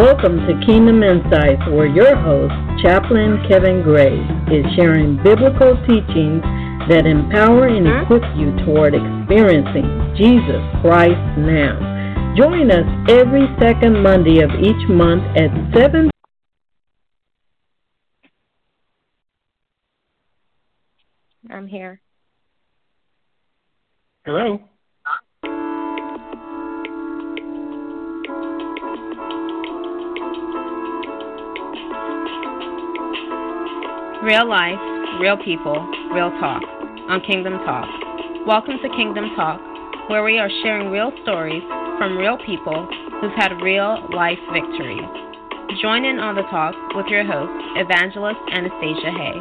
Welcome to Kingdom Insights, where your host, Chaplain Kevin Gray, is sharing biblical teachings that empower and equip you toward experiencing Jesus Christ now. Join us every second Monday of each month at 7 I'm here. Hello. Real life, real people, real talk on Kingdom Talk. Welcome to Kingdom Talk, where we are sharing real stories from real people who've had real life victories. Join in on the talk with your host, Evangelist Anastacia Haye,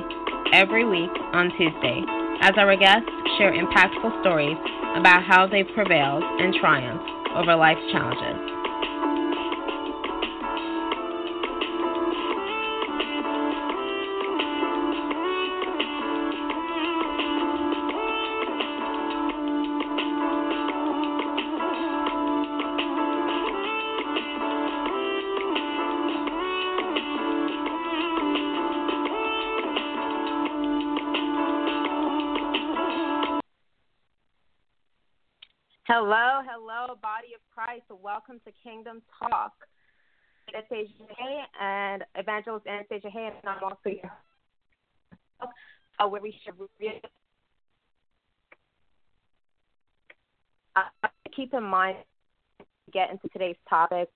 every week on Tuesday, as our guests share impactful stories about how they prevailed and triumphed over life's challenges. Hello, hello, body of Christ. Welcome to Kingdom Talk. Anastacia Haye and Evangelist Anastacia Haye, and I'm also host, uh, where we real. Uh, keep in mind, get into today's topic.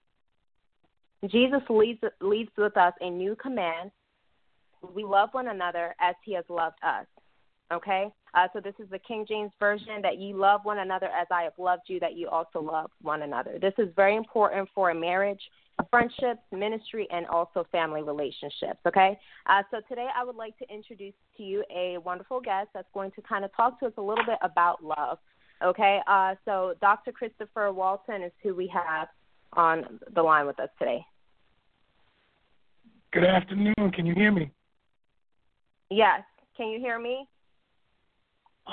Jesus leads leads with us a new command. We love one another as He has loved us. Okay? Uh, so this is the King James Version that you love one another as I have loved you, that you also love one another. This is very important for a marriage, friendships, ministry, and also family relationships. Okay? Uh, so today I would like to introduce to you a wonderful guest that's going to kind of talk to us a little bit about love. Okay? Uh, so Dr. Christopher Walton is who we have on the line with us today. Good afternoon. Can you hear me? Yes. Can you hear me?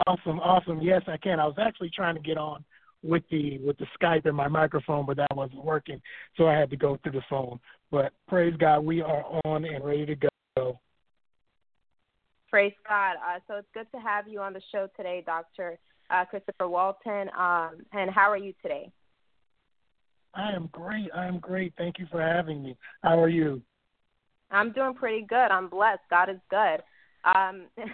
Awesome, awesome. Yes, I can. I was actually trying to get on with the with the Skype and my microphone, but that wasn't working, so I had to go through the phone. But praise God, we are on and ready to go. Praise God. Uh, so it's good to have you on the show today, Doctor uh, Christopher Walton. Um, and how are you today? I am great. I am great. Thank you for having me. How are you? I'm doing pretty good. I'm blessed. God is good. Um,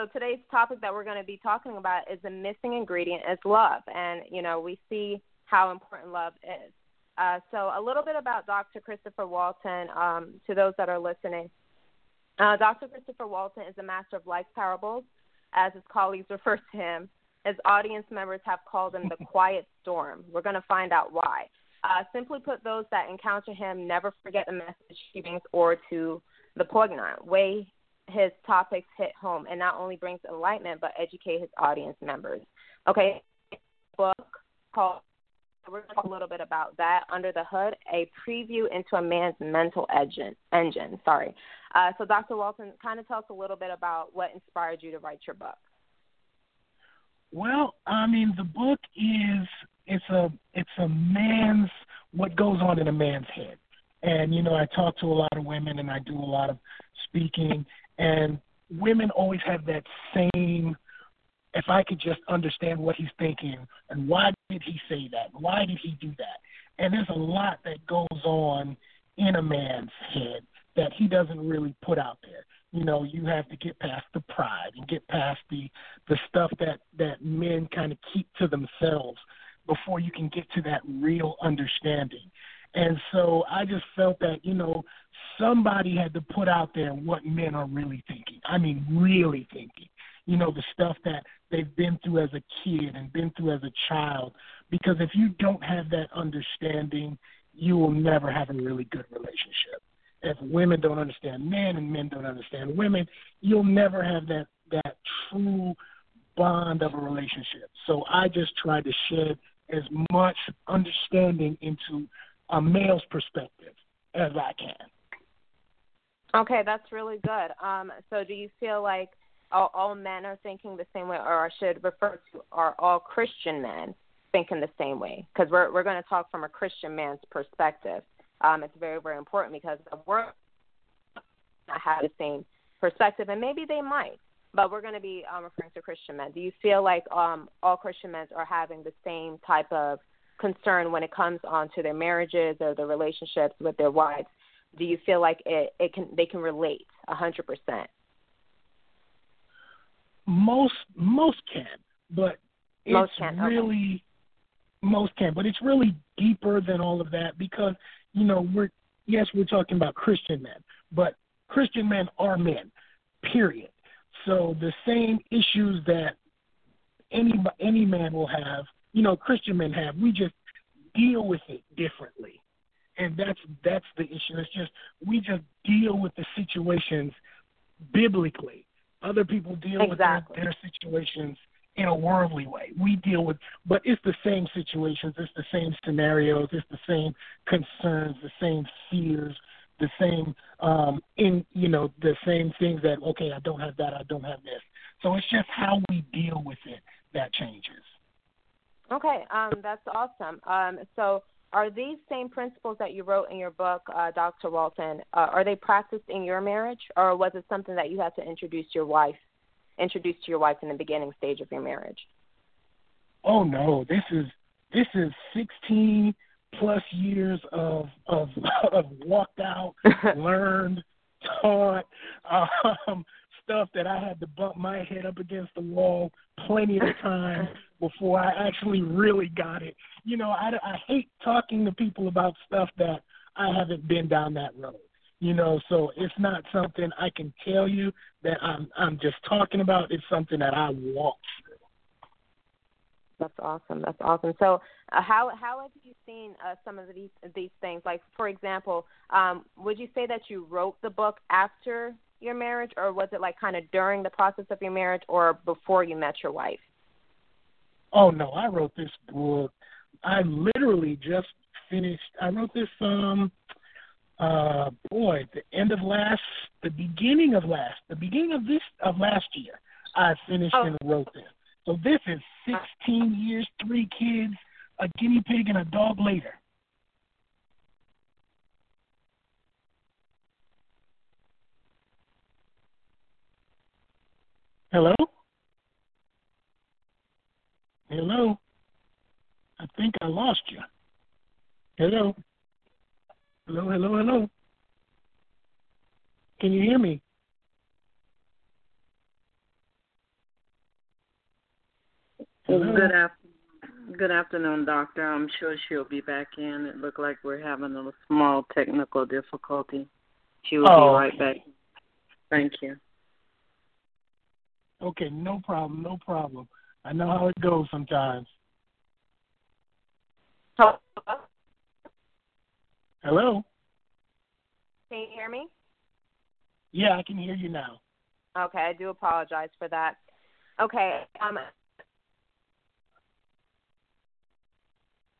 So today's topic that we're going to be talking about is the missing ingredient is love, and you know we see how important love is. Uh, so a little bit about Dr. Christopher Walton um, to those that are listening. Uh, Dr. Christopher Walton is a master of life parables, as his colleagues refer to him. His audience members have called him the quiet storm. We're going to find out why. Uh, simply put, those that encounter him never forget the message he brings or to the poignant way his topics hit home and not only brings enlightenment but educate his audience members. Okay, book called we're going to talk a little bit about that under the hood, a preview into a man's mental engine. Engine, sorry. Uh, so, Dr. Walton, kind of tell us a little bit about what inspired you to write your book. Well, I mean, the book is it's a it's a man's what goes on in a man's head, and you know, I talk to a lot of women and I do a lot of speaking, and women always have that same if I could just understand what he's thinking and why did he say that? Why did he do that? And there's a lot that goes on in a man's head that he doesn't really put out there. You know, you have to get past the pride and get past the the stuff that that men kind of keep to themselves before you can get to that real understanding. And so I just felt that, you know, somebody had to put out there what men are really thinking. I mean, really thinking. You know, the stuff that they've been through as a kid and been through as a child. Because if you don't have that understanding, you will never have a really good relationship. If women don't understand men and men don't understand women, you'll never have that that true bond of a relationship. So I just tried to shed as much understanding into a male's perspective as I can. Okay, that's really good. Um, so do you feel like all, all men are thinking the same way, or I should refer to are all Christian men thinking the same way? Because we're we're going to talk from a Christian man's perspective. Um, it's very very important because the world not have the same perspective, and maybe they might, but we're going to be um, referring to Christian men. Do you feel like um, all Christian men are having the same type of concern when it comes on to their marriages or their relationships with their wives? Do you feel like it, it can they can relate a hundred percent? Most most can, but it's most can. really okay. most can, but it's really deeper than all of that because you know we're yes we're talking about Christian men, but Christian men are men, period. So the same issues that any any man will have, you know, Christian men have, we just deal with it differently, and that's that's the issue. It's just we just deal with the situations biblically. Other people deal exactly. with their, their situations in a worldly way. We deal with, but it's the same situations, it's the same scenarios, it's the same concerns, the same fears, the same um in you know the same things that okay I don't have that I don't have this so it's just how we deal with it that changes okay um that's awesome um so are these same principles that you wrote in your book uh, Dr. Walton uh, are they practiced in your marriage or was it something that you had to introduce your wife introduce to your wife in the beginning stage of your marriage oh no this is this is 16 plus years of of of walked out, learned, taught, um, stuff that I had to bump my head up against the wall plenty of times before I actually really got it. You know, I, I hate talking to people about stuff that I haven't been down that road. You know, so it's not something I can tell you that I'm I'm just talking about. It's something that I walked that's awesome. That's awesome. So, uh, how how have you seen uh, some of these these things? Like, for example, um, would you say that you wrote the book after your marriage, or was it like kind of during the process of your marriage, or before you met your wife? Oh no, I wrote this book. I literally just finished. I wrote this um uh boy the end of last the beginning of last the beginning of this of last year I finished oh. and wrote this. So this is 16 years, three kids, a guinea pig, and a dog later. Hello? Hello? I think I lost you. Hello? Hello, hello, hello? Can you hear me? Good afternoon. Good afternoon, doctor. I'm sure she'll be back in. It looked like we're having a small technical difficulty. She will oh, be right back. Thank you. Okay, no problem, no problem. I know how it goes sometimes. Hello? Hello? Can you hear me? Yeah, I can hear you now. Okay, I do apologize for that. Okay, um,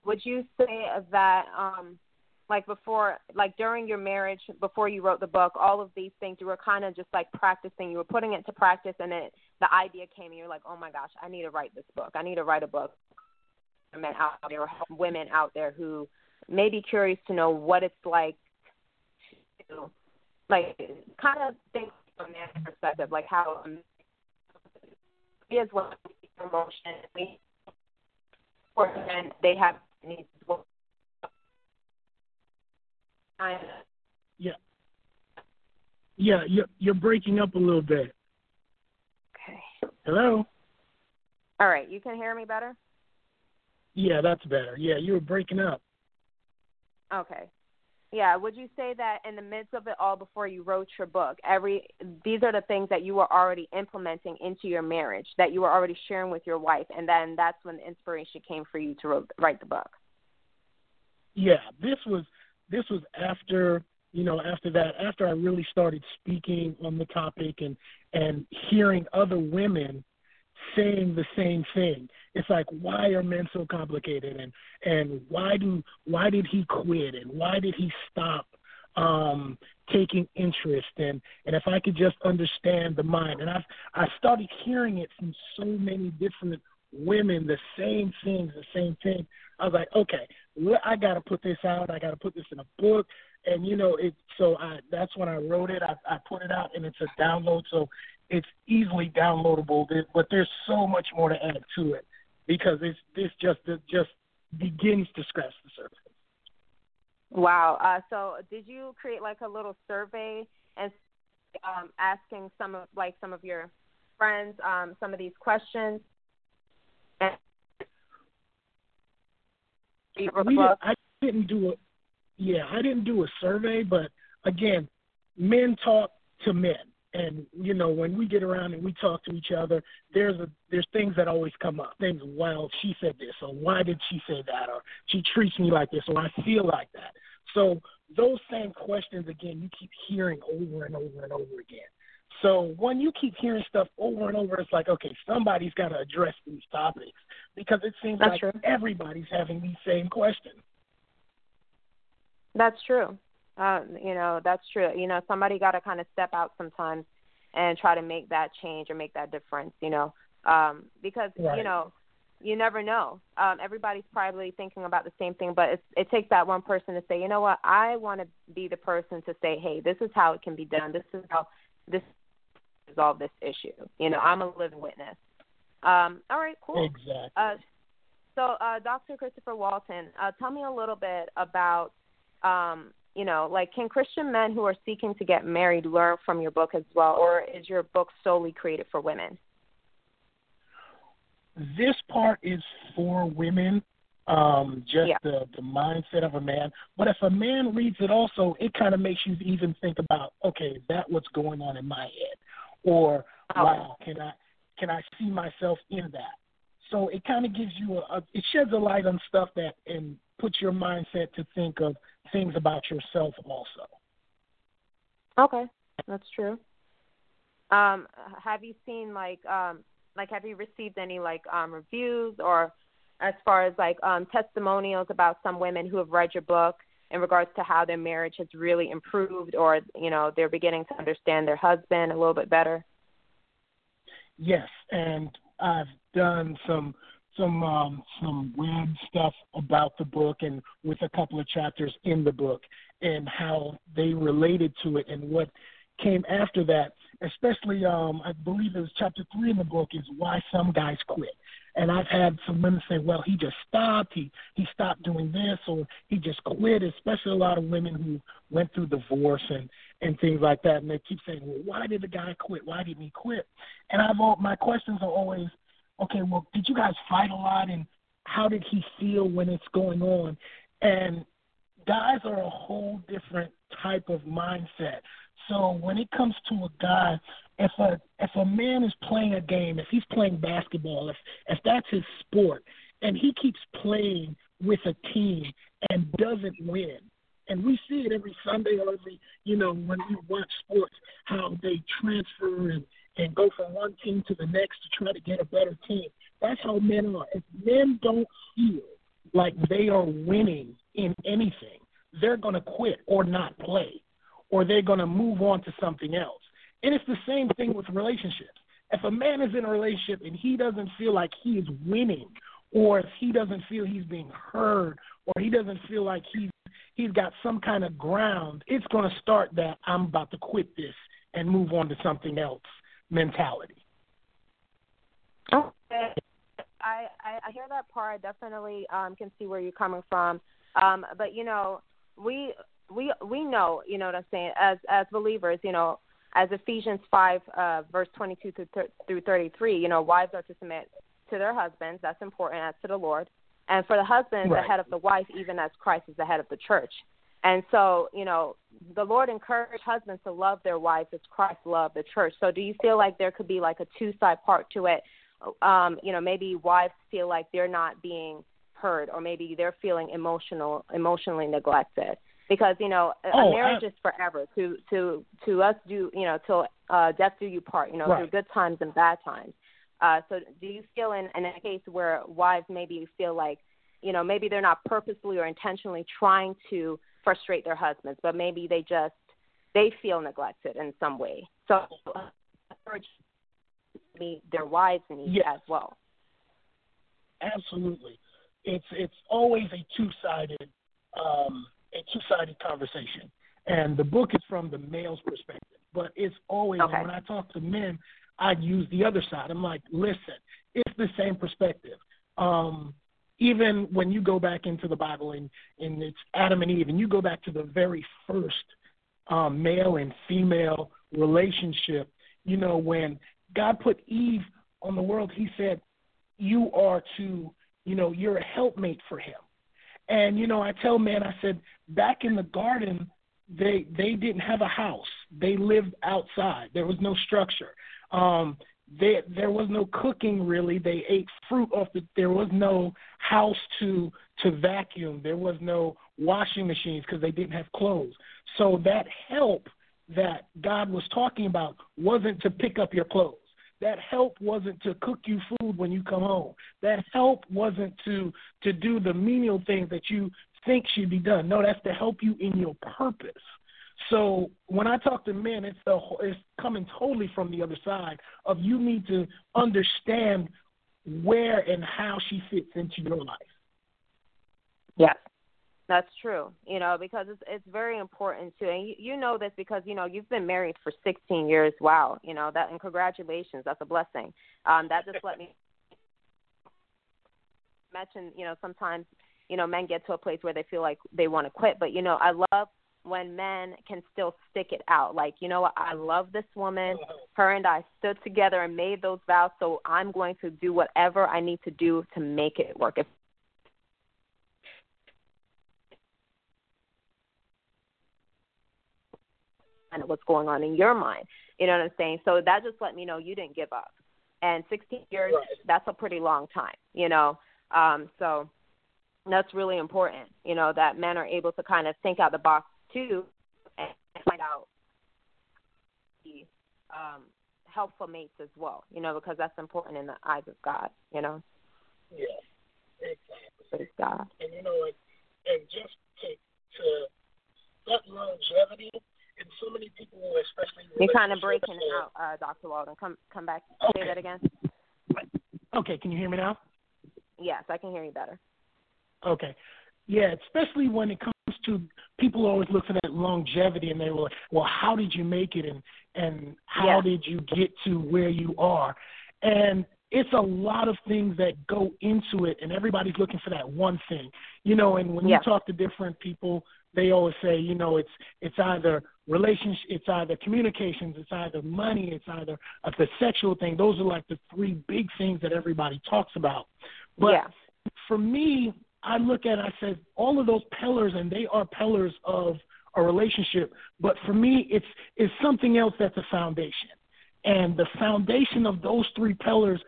would you say that um like before like during your marriage before you wrote the book all of these things you were kind of just like practicing you were putting it to practice and it the idea came and you're like oh my gosh i need to write this book i need to write a book men out there women out there who may be curious to know what it's like to like kind of think from their perspective like how um, is what emotion we for men they have needs yeah. Yeah, you're you're breaking up a little bit. Hello. All right, you can hear me better. Yeah, that's better. Yeah, you were breaking up. Okay. Yeah, would you say that in the midst of it all before you wrote your book, every these are the things that you were already implementing into your marriage that you were already sharing with your wife and then that's when the inspiration came for you to wrote, write the book. Yeah, this was this was after you know after that after I really started speaking on the topic and and hearing other women saying the same thing. It's like why are men so complicated? And and why do why did he quit? And why did he stop um taking interest? And and if I could just understand the mind. And I've I started hearing it from so many different women the same things the same thing. I was like okay I got to put this out I got to put this in a book and you know it so I that's when I wrote it I I put it out and it's a download so it's easily downloadable, but there's so much more to add to it because it's this just it just begins to scratch the surface. Wow. Uh, so did you create like a little survey and um, asking some of like some of your friends um, some of these questions? We did, I didn't do a yeah I didn't do a survey, but again, men talk to men. And you know when we get around and we talk to each other there's a there's things that always come up. Things well she said this or why did she say that or she treats me like this or i feel like that. So those same questions again you keep hearing over and over and over again so when you keep hearing stuff over and over it's like okay somebody's got to address these topics because it seems That's like true. everybody's having these same questions that's true uh, you know, that's true. You know, somebody got to kind of step out sometimes and try to make that change or make that difference. You know, um, because right. you know, you never know. Um, everybody's probably thinking about the same thing, but it's, it takes that one person to say, you know what, I want to be the person to say, hey, this is how it can be done. This is how this resolve this issue. You know, I'm a living witness. Um, all right, cool. Exactly. Uh, so, uh, Dr. Christopher Walton, uh, tell me a little bit about um, you know, like can Christian men who are seeking to get married learn from your book as well, or is your book solely created for women? This part is for women, um, just yeah. the, the mindset of a man. But if a man reads it also, it kind of makes you even think about, okay, is that what's going on in my head? Or, oh. wow, can I can I see myself in that? So it kind of gives you a, a it sheds a light on stuff that and puts your mindset to think of things about yourself also. Okay, that's true. Um, have you seen like um, like have you received any like um, reviews or as far as like um, testimonials about some women who have read your book in regards to how their marriage has really improved or you know they're beginning to understand their husband a little bit better? Yes, and I've done some some um, some web stuff about the book and with a couple of chapters in the book and how they related to it and what came after that. Especially, um, I believe it was chapter three in the book is why some guys quit. And I've had some women say, "Well, he just stopped. He he stopped doing this, or he just quit." Especially a lot of women who went through divorce and and things like that, and they keep saying, "Well, why did the guy quit? Why didn't he quit?" And I've all, my questions are always, okay, well, did you guys fight a lot and how did he feel when it's going on? And guys are a whole different type of mindset. So when it comes to a guy, if a if a man is playing a game, if he's playing basketball, if if that's his sport, and he keeps playing with a team and doesn't win, and we see it every Sunday or every you know when we watch sports how they transfer and and go from one team to the next to try to get a better team. That's how men are. If men don't feel like they are winning in anything, they're going to quit or not play, or they're going to move on to something else. And it's the same thing with relationships. If a man is in a relationship and he doesn't feel like he is winning, or if he doesn't feel he's being heard, or he doesn't feel like he's he's got some kind of ground, it's going to start that I'm about to quit this and move on to something else mentality. Okay. I, I, hear that part. I definitely um, can see where you're coming from. Um, but you know, we we we know, you know what I'm saying, as as believers, you know, as Ephesians five uh, verse 22 through through 33, you know, wives are to submit to their husbands. That's important as to the Lord. and for the husband, right. the head of the wife, even as Christ is the head of the church. And so, you know, the Lord encouraged husbands to love their wives as Christ loved the church. So, do you feel like there could be like a two side part to it? Um, you know, maybe wives feel like they're not being heard, or maybe they're feeling emotional, emotionally neglected. Because you know, a oh, marriage I... is forever. To to to us do you know till uh, death do you part. You know, right. through good times and bad times. Uh, so, do you feel in in a case where wives maybe feel like, you know, maybe they're not purposely or intentionally trying to frustrate their husbands, but maybe they just they feel neglected in some way. So meet their wives' needs yes. as well. Absolutely, it's it's always a two sided um, a two sided conversation, and the book is from the male's perspective, but it's always okay. when I talk to men, I use the other side. I'm like, listen, it's the same perspective. Um, even when you go back into the Bible and, and it's Adam and Eve, and you go back to the very first um, male and female relationship, you know, when God put Eve on the world, He said, "You are to, you know, you're a helpmate for Him." And you know, I tell men, I said, back in the garden, they they didn't have a house; they lived outside. There was no structure. Um, they, there was no cooking really. They ate fruit off the. There was no house to to vacuum. There was no washing machines because they didn't have clothes. So that help that God was talking about wasn't to pick up your clothes. That help wasn't to cook you food when you come home. That help wasn't to to do the menial things that you think should be done. No, that's to help you in your purpose. So when I talk to men, it's the it's coming totally from the other side of you need to understand where and how she fits into your life. Yes, that's true. You know, because it's it's very important too, and you, you know this because you know you've been married for 16 years. Wow, you know that, and congratulations, that's a blessing. Um, that just let me mention. You know, sometimes you know men get to a place where they feel like they want to quit, but you know I love when men can still stick it out. Like, you know what, I love this woman. Her and I stood together and made those vows, so I'm going to do whatever I need to do to make it work. If and what's going on in your mind. You know what I'm saying? So that just let me know you didn't give up. And 16 years, right. that's a pretty long time, you know. Um, so that's really important, you know, that men are able to kind of think out the box too and find out the um, helpful mates as well, you know, because that's important in the eyes of God, you know. Yeah, exactly. Praise God. And you know, and, and just to, to that longevity, and so many people, especially you're kind of breaking out, uh, Dr. Walton. Come, come back. Okay. Say that again. Okay, can you hear me now? Yes, I can hear you better. Okay. Yeah, especially when it comes to people always looking at longevity and they were like, well, how did you make it and and how yeah. did you get to where you are? And it's a lot of things that go into it and everybody's looking for that one thing. You know, and when yeah. you talk to different people, they always say, you know, it's it's either relationship, it's either communications, it's either money, it's either uh, the sexual thing. Those are like the three big things that everybody talks about. But yeah. for me, I look at I said all of those pillars, and they are pillars of a relationship. But for me, it's it's something else that's a foundation, and the foundation of those three pillars,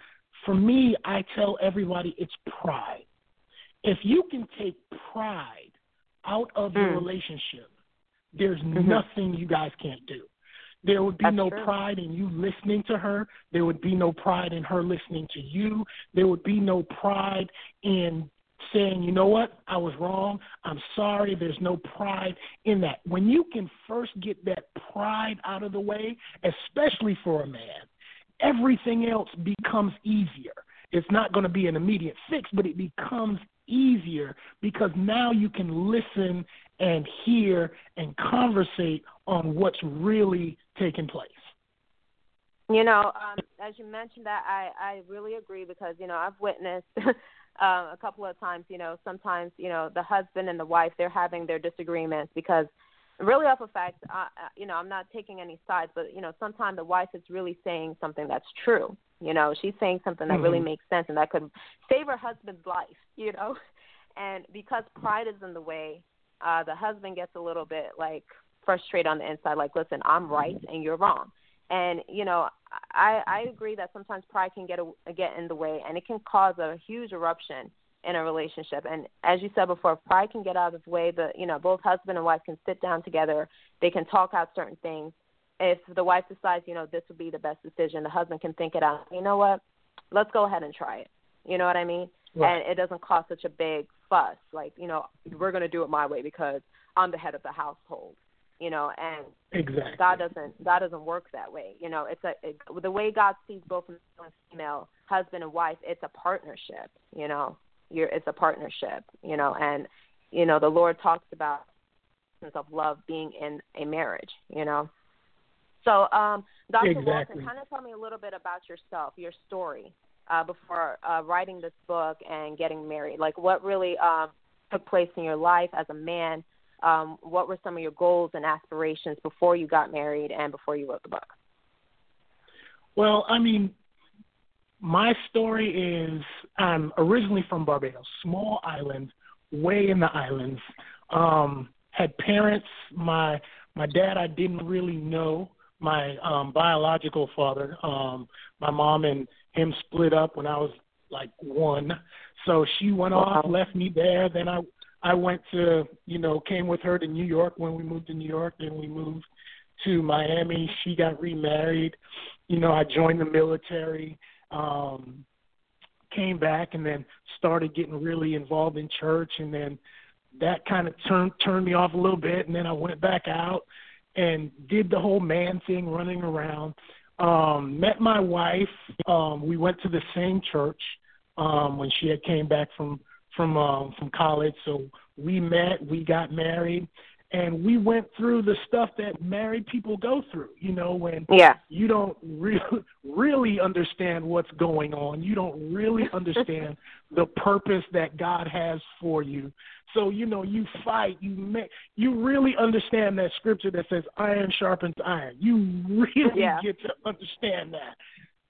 for me, I tell everybody it's pride. If you can take pride out of mm. your relationship, there's mm-hmm. nothing you guys can't do. There would be That's no true. pride in you listening to her. There would be no pride in her listening to you. There would be no pride in saying, you know what, I was wrong. I'm sorry. There's no pride in that. When you can first get that pride out of the way, especially for a man, everything else becomes easier. It's not going to be an immediate fix, but it becomes easier because now you can listen and hear and conversate on what's really taking place. You know, um, as you mentioned that, I I really agree because you know I've witnessed um, a couple of times. You know, sometimes you know the husband and the wife they're having their disagreements because really off of fact. Uh, you know, I'm not taking any sides, but you know, sometimes the wife is really saying something that's true. You know, she's saying something that mm-hmm. really makes sense and that could save her husband's life. You know, And because pride is in the way, uh, the husband gets a little bit like frustrated on the inside, like, listen, I'm right and you're wrong. And you know, I I agree that sometimes pride can get a, get in the way, and it can cause a huge eruption in a relationship. And as you said before, pride can get out of the way. The you know both husband and wife can sit down together. They can talk out certain things. If the wife decides, you know, this would be the best decision, the husband can think it out. You know what? Let's go ahead and try it. You know what I mean? Right. And it doesn't cause such a big fuss. Like you know, we're going to do it my way because I'm the head of the household you know and exactly. god doesn't god doesn't work that way you know it's a it, the way god sees both male and female husband and wife it's a partnership you know you're it's a partnership you know and you know the lord talks about sense of love being in a marriage you know so um dr exactly. walton kind of tell me a little bit about yourself your story uh before uh writing this book and getting married like what really um took place in your life as a man um, what were some of your goals and aspirations before you got married and before you wrote the book? Well, I mean, my story is I'm originally from Barbados, small island, way in the islands. Um, had parents. My my dad I didn't really know. My um, biological father. Um, my mom and him split up when I was like one. So she went off, left me there. Then I I went to, you know, came with her to New York when we moved to New York. Then we moved to Miami. She got remarried. You know, I joined the military. Um, came back and then started getting really involved in church, and then that kind of turned turned me off a little bit. And then I went back out and did the whole man thing, running around. Um, met my wife. Um, we went to the same church um, when she had came back from from um, from college. So we met, we got married, and we went through the stuff that married people go through. You know, when yeah. you don't really really understand what's going on, you don't really understand the purpose that God has for you. So you know, you fight, you make, you really understand that scripture that says iron sharpens iron. You really yeah. get to understand that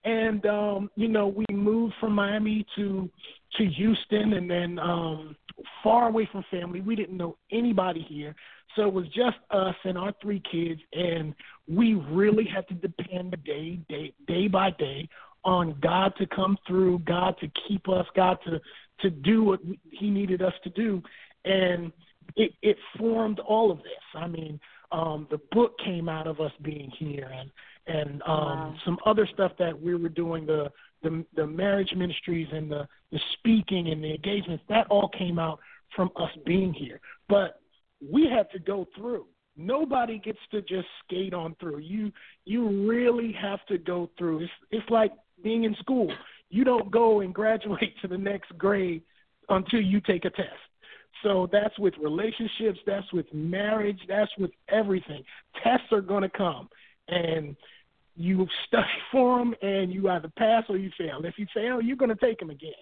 and um, you know we moved from Miami to to Houston, and then um, far away from family. We didn't know anybody here, so it was just us and our three kids, and we really had to depend day day day by day on God to come through, God to keep us, God to to do what He needed us to do, and it it formed all of this. I mean, um, the book came out of us being here, and and um, wow. some other stuff that we were doing the the, the marriage ministries and the, the speaking and the engagements that all came out from us being here. But we had to go through. Nobody gets to just skate on through. You you really have to go through. It's it's like being in school. You don't go and graduate to the next grade until you take a test. So that's with relationships, that's with marriage, that's with everything. Tests are going to come and you study for them, and you either pass or you fail. If you fail, you're going to take them again.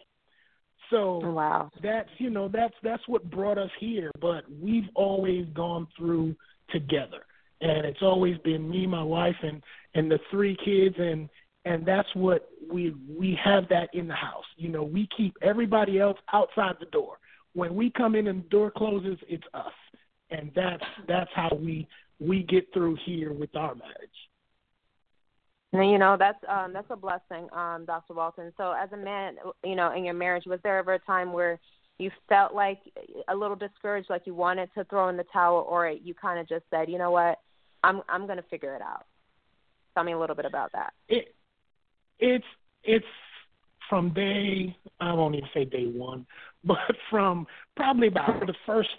So wow. that's you know that's that's what brought us here. But we've always gone through together, and it's always been me, my wife, and and the three kids, and and that's what we we have that in the house. You know, we keep everybody else outside the door. When we come in and the door closes, it's us, and that's that's how we we get through here with our marriage. And, you know that's um, that's a blessing, um, Dr. Walton. So, as a man, you know, in your marriage, was there ever a time where you felt like a little discouraged, like you wanted to throw in the towel, or you kind of just said, you know what, I'm I'm going to figure it out. Tell me a little bit about that. It it's it's from day I won't even say day one, but from probably about the first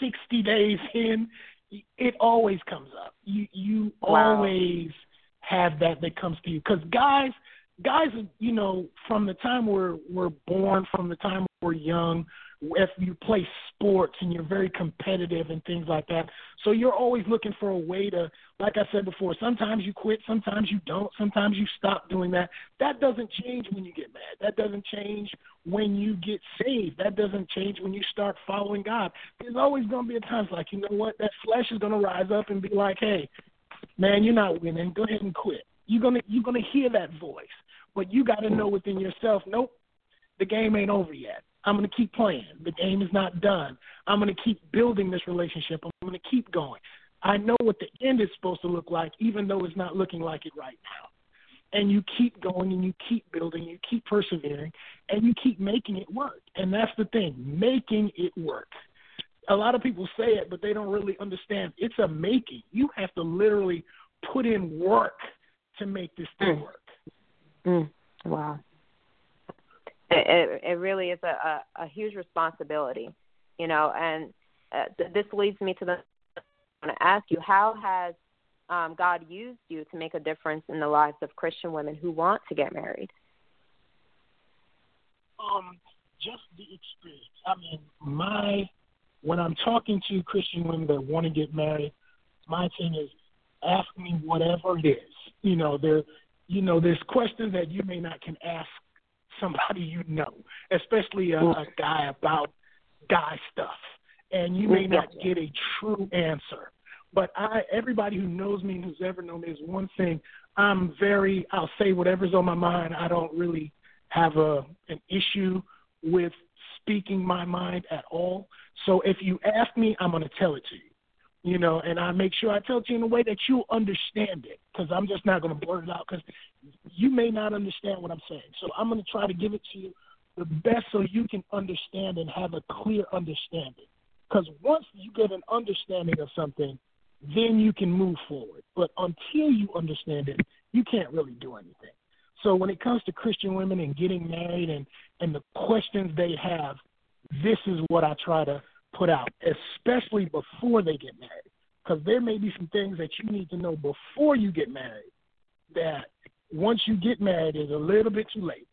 sixty days in, it always comes up. You you wow. always have that that comes to you. Because guys guys you know from the time we're we're born from the time we're young if you play sports and you're very competitive and things like that. So you're always looking for a way to like i said before sometimes you quit sometimes you don't sometimes you stop doing that. That doesn't change when you get mad. That doesn't change when you get saved. That doesn't change when you start following god. There's always going to be a times like you know what? That flesh is going to rise up and be like hey man, you're not winning. Go ahead and quit. You're gonna you're gonna hear that voice, but you got to know within yourself, nope, the game ain't over yet. I'm going to keep playing. The game is not done. I'm going to keep building this relationship. I'm going to keep going. I know what the end is supposed to look like, even though it's not looking like it right now. And you keep going and you keep building, you keep persevering, and you keep making it work. And that's the thing, making it work. A lot of people say it, but they don't really understand. It's a making. You have to literally put in work to make this thing mm. work. Mm. Wow. It, it, really is a, a, a huge responsibility, you know, and uh, th- this leads me to the I want to ask you how has um, God used you to make a difference in the lives of Christian women who want to get married? Um, just the experience. I mean, my when I'm talking to Christian women that want to get married, my thing is ask me whatever it is. You know, there, you know, there's questions that you may not can ask somebody you know, especially a, a guy about guy stuff and you may not get a true answer. But I, everybody who knows me, and who's ever known me, is one thing. I'm very. I'll say whatever's on my mind. I don't really have a an issue with speaking my mind at all. So if you ask me, I'm going to tell it to you. You know, and I make sure I tell it to you in a way that you understand it, because I'm just not going to blurt it out, because you may not understand what I'm saying. So I'm going to try to give it to you the best so you can understand and have a clear understanding. Because once you get an understanding of something, then you can move forward. But until you understand it, you can't really do anything. So when it comes to Christian women and getting married and, and the questions they have, this is what I try to put out, especially before they get married. Because there may be some things that you need to know before you get married that once you get married is a little bit too late.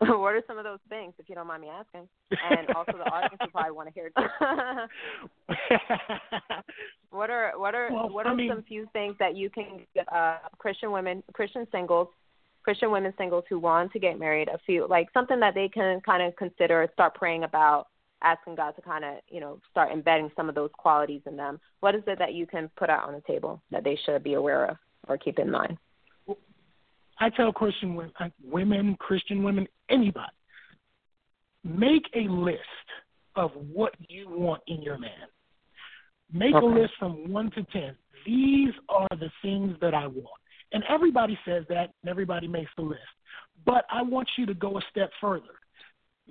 what are some of those things, if you don't mind me asking? And also, the audience will probably want to hear. what are what are well, what are I mean, some few things that you can uh, Christian women, Christian singles, Christian women singles who want to get married? A few like something that they can kind of consider, start praying about, asking God to kind of you know start embedding some of those qualities in them. What is it that you can put out on the table that they should be aware of or keep in mind? I tell Christian women, women, Christian women, anybody, make a list of what you want in your man. Make okay. a list from one to ten. These are the things that I want. And everybody says that, and everybody makes the list. But I want you to go a step further.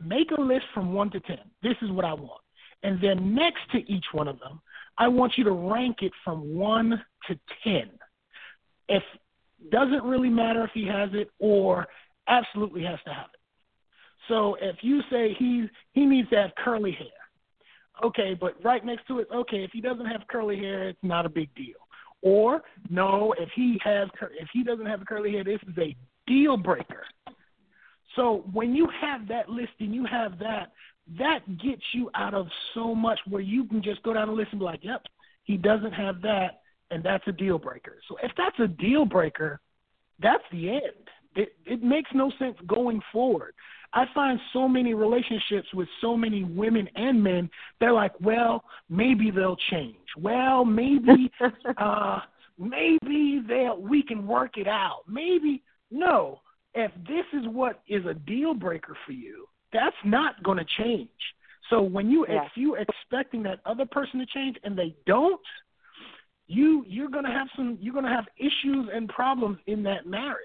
Make a list from one to ten. This is what I want. And then next to each one of them, I want you to rank it from one to ten. If doesn't really matter if he has it or absolutely has to have it. So if you say he he needs to have curly hair, okay, but right next to it, okay, if he doesn't have curly hair, it's not a big deal. Or no, if he has if he doesn't have curly hair, this is a deal breaker. So when you have that list and you have that, that gets you out of so much where you can just go down the list and be like, yep, he doesn't have that and that's a deal breaker. So if that's a deal breaker, that's the end. It it makes no sense going forward. I find so many relationships with so many women and men. They're like, well, maybe they'll change. Well, maybe, uh, maybe they'll we can work it out. Maybe no. If this is what is a deal breaker for you, that's not going to change. So when you yeah. if you expecting that other person to change and they don't, you you're gonna have some you're gonna have issues and problems in that marriage.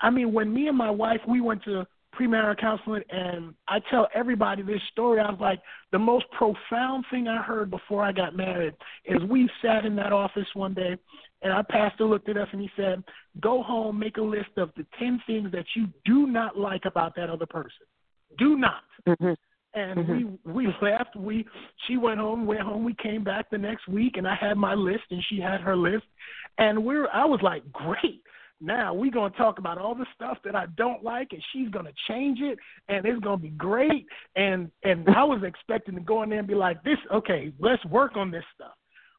I mean, when me and my wife we went to premarital counseling and I tell everybody this story, I was like, the most profound thing I heard before I got married is we sat in that office one day and our pastor looked at us and he said, Go home, make a list of the ten things that you do not like about that other person. Do not. Mm-hmm and mm-hmm. we we left. We she went home, went home. We came back the next week, and I had my list, and she had her list, and we're. I was like, great. Now we're gonna talk about all the stuff that I don't like, and she's gonna change it, and it's gonna be great. And and I was expecting to go in there and be like, this, okay, let's work on this stuff,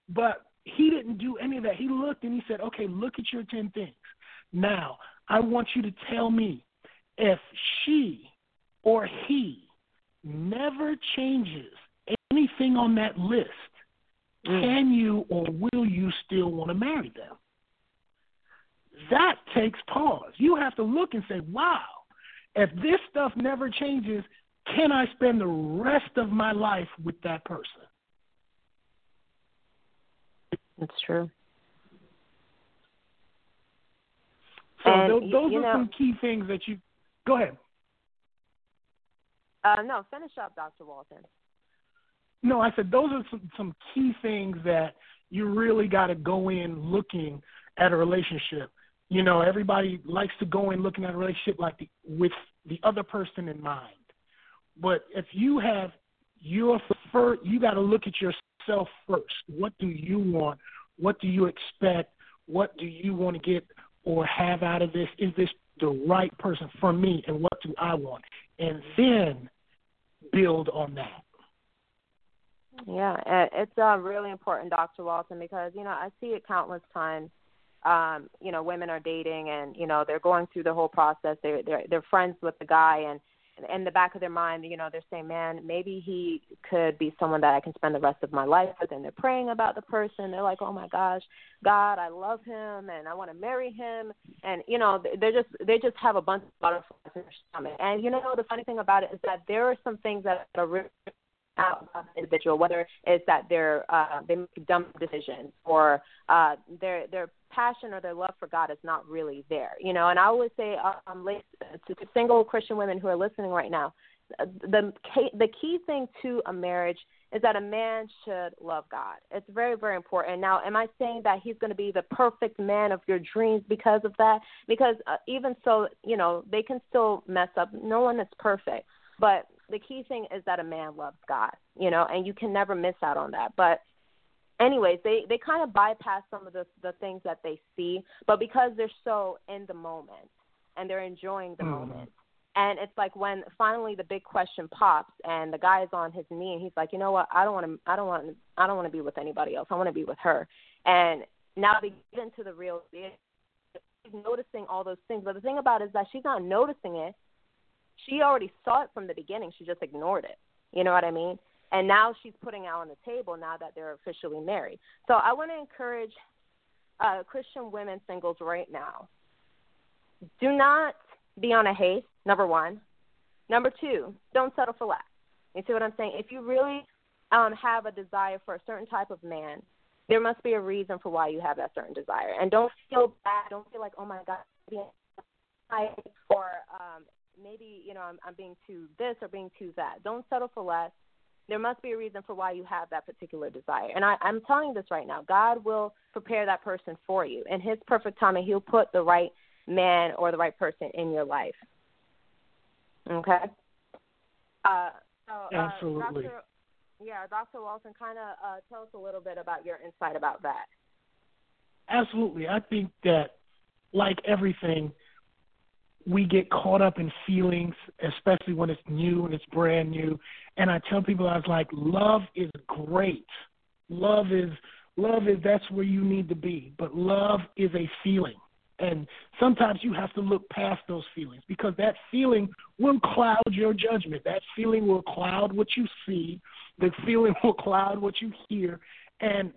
but he didn't do any of that. He looked and he said, okay, look at your ten things. Now I want you to tell me if she or he never changes anything on that list, mm. can you or will you still want to marry them? That takes pause. You have to look and say, wow, if this stuff never changes, can I spend the rest of my life with that person? That's true. So And, those, those are know- some key things that you. Go ahead. Uh, no, finish up, Dr. Walton. No, I said those are some, some key things that you really got to go in looking at a relationship. You know, everybody likes to go in looking at a relationship like the, with the other person in mind. But if you have your first, you got to look at yourself first. What do you want? What do you expect? What do you want to get or have out of this? Is this the right person for me? And what do I want? And then build on that. Yeah, it's uh, really important, Dr. Walton, because you know I see it countless times. Um, you know, women are dating, and you know they're going through the whole process. They're they're they're friends with the guy, and in the back of their mind, you know, they're saying, "Man, maybe he could be someone that I can spend the rest of my life with." And they're praying about the person. They're like, "Oh my gosh, God, I love him, and I want to marry him." And you know, they're just they just have a bunch of butterflies in their stomach. And you know, the funny thing about it is that there are some things that are really out of the individual, whether it's that they're uh, they make dumb decisions or uh, their their passion or their love for God is not really there, you know. And I always say, um, to, single Christian women who are listening right now, the the key thing to a marriage is that a man should love God. It's very very important. Now, am I saying that he's going to be the perfect man of your dreams because of that? Because uh, even so, you know, they can still mess up. No one is perfect, but the key thing is that a man loves God, you know, and you can never miss out on that. But anyways, they they kind of bypass some of the the things that they see, but because they're so in the moment and they're enjoying the Mhm. moment. And it's like when finally the big question pops and the guy is on his knee and he's like, "You know what? I don't want to I don't want I don't want to be with anybody else. I want to be with her." And now they get into the real she's noticing all those things. But the thing about it is that she's not noticing it she already saw it from the beginning. She just ignored it. You know what I mean? And now she's putting out on the table now that they're officially married. So I want to encourage uh, Christian women singles right now. Do not be on a haste. Number one. Number two, don't settle for less. You see what I'm saying? If you really um, have a desire for a certain type of man, there must be a reason for why you have that certain desire. And don't feel bad. Don't feel like, oh my God, I or um, maybe you know I'm, I'm being too this or being too that. Don't settle for less. There must be a reason for why you have that particular desire. And I, I'm telling you this right now. God will prepare that person for you in His perfect time, and He'll put the right man or the right person in your life. Okay. Uh, so, uh, Absolutely. Dr. Yeah, Dr. Walton, kind of uh, tell us a little bit about your insight about that. Absolutely. I think that, like everything, we get caught up in feelings, especially when it's new and it's brand new. And I tell people, I was like, love is great. Love is love is that's where you need to be. But love is a feeling. And sometimes you have to look past those feelings because that feeling will cloud your judgment. That feeling will cloud what you see. The feeling will cloud what you hear. And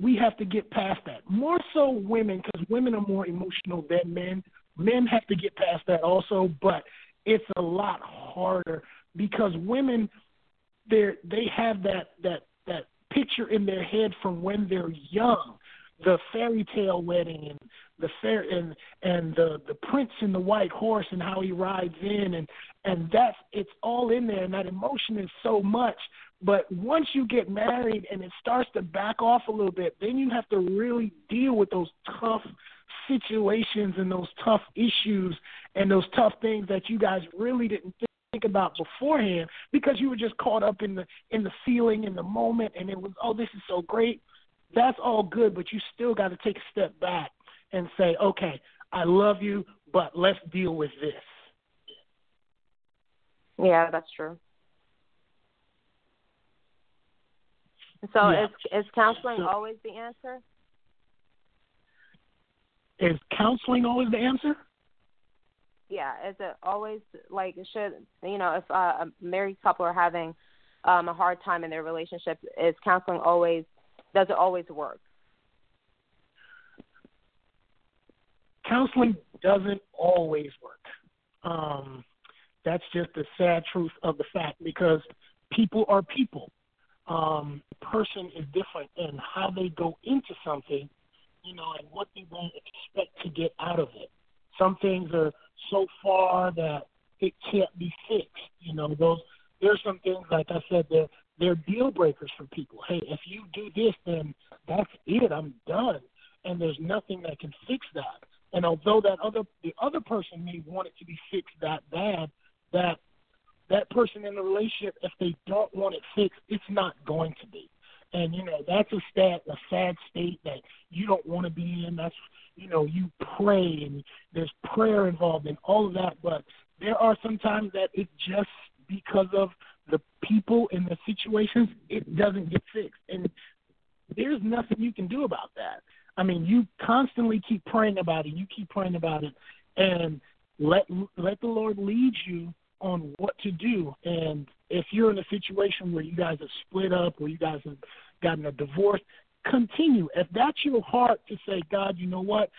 we have to get past that. More so women, because women are more emotional than men. Men have to get past that also, but it's a lot harder because women they they have that that that picture in their head from when they're young, the fairy tale wedding and the fair and and the the prince and the white horse and how he rides in and and that's it's all in there and that emotion is so much. But once you get married and it starts to back off a little bit then you have to really deal with those tough situations and those tough issues and those tough things that you guys really didn't think about beforehand because you were just caught up in the in the feeling in the moment and it was oh this is so great that's all good but you still got to take a step back and say okay i love you but let's deal with this Yeah, that's true. So Yeah. is is counseling always the answer? Is counseling always the answer Yeah, is it always like should you know if uh, a married couple are having um, a hard time in their relationship, is counseling always does it always work? counseling doesn't always work. Um, That's just the sad truth of the fact because people are people. Um, person is different and how they go into something, you know, and what they don't expect to get out of it. Some things are so far that it can't be fixed. You know, those there's some things like I said, they're they're deal breakers for people. Hey, if you do this, then that's it. I'm done, and there's nothing that can fix that. And although that other the other person may want it to be fixed that bad, that that person in the relationship, if they don't want it fixed, it's not going to be. And you know that's a stat, a sad state that you don't want to be in. That's you know you pray and there's prayer involved in all of that, but there are some times that it just because of the people and the situations, it doesn't get fixed. And there's nothing you can do about that. I mean, you constantly keep praying about it. You keep praying about it, and let let the Lord lead you on what to do. And if you're in a situation where you guys have split up, or you guys have gotten a divorce, continue. If that's your heart to say, God, you know what?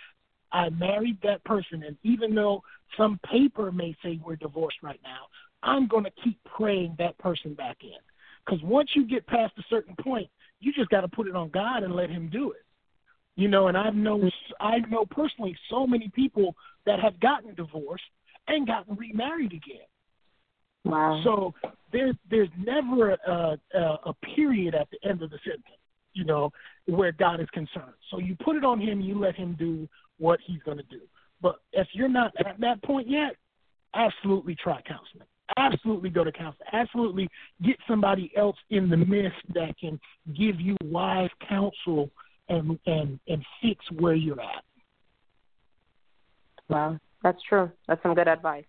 I married that person, and even though some paper may say we're divorced right now, I'm going to keep praying that person back in. Because once you get past a certain point, you just got to put it on God and let Him do it. You know, and I've known I know personally so many people that have gotten divorced and gotten remarried again. Wow. So there's there's never a, a, a period at the end of the sentence, you know, where God is concerned. So you put it on Him, you let Him do what He's going to do. But if you're not at that point yet, absolutely try counseling absolutely go to counseling. Absolutely get somebody else in the midst that can give you wise counsel and and and fix where you're at. Wow, that's true. That's some good advice.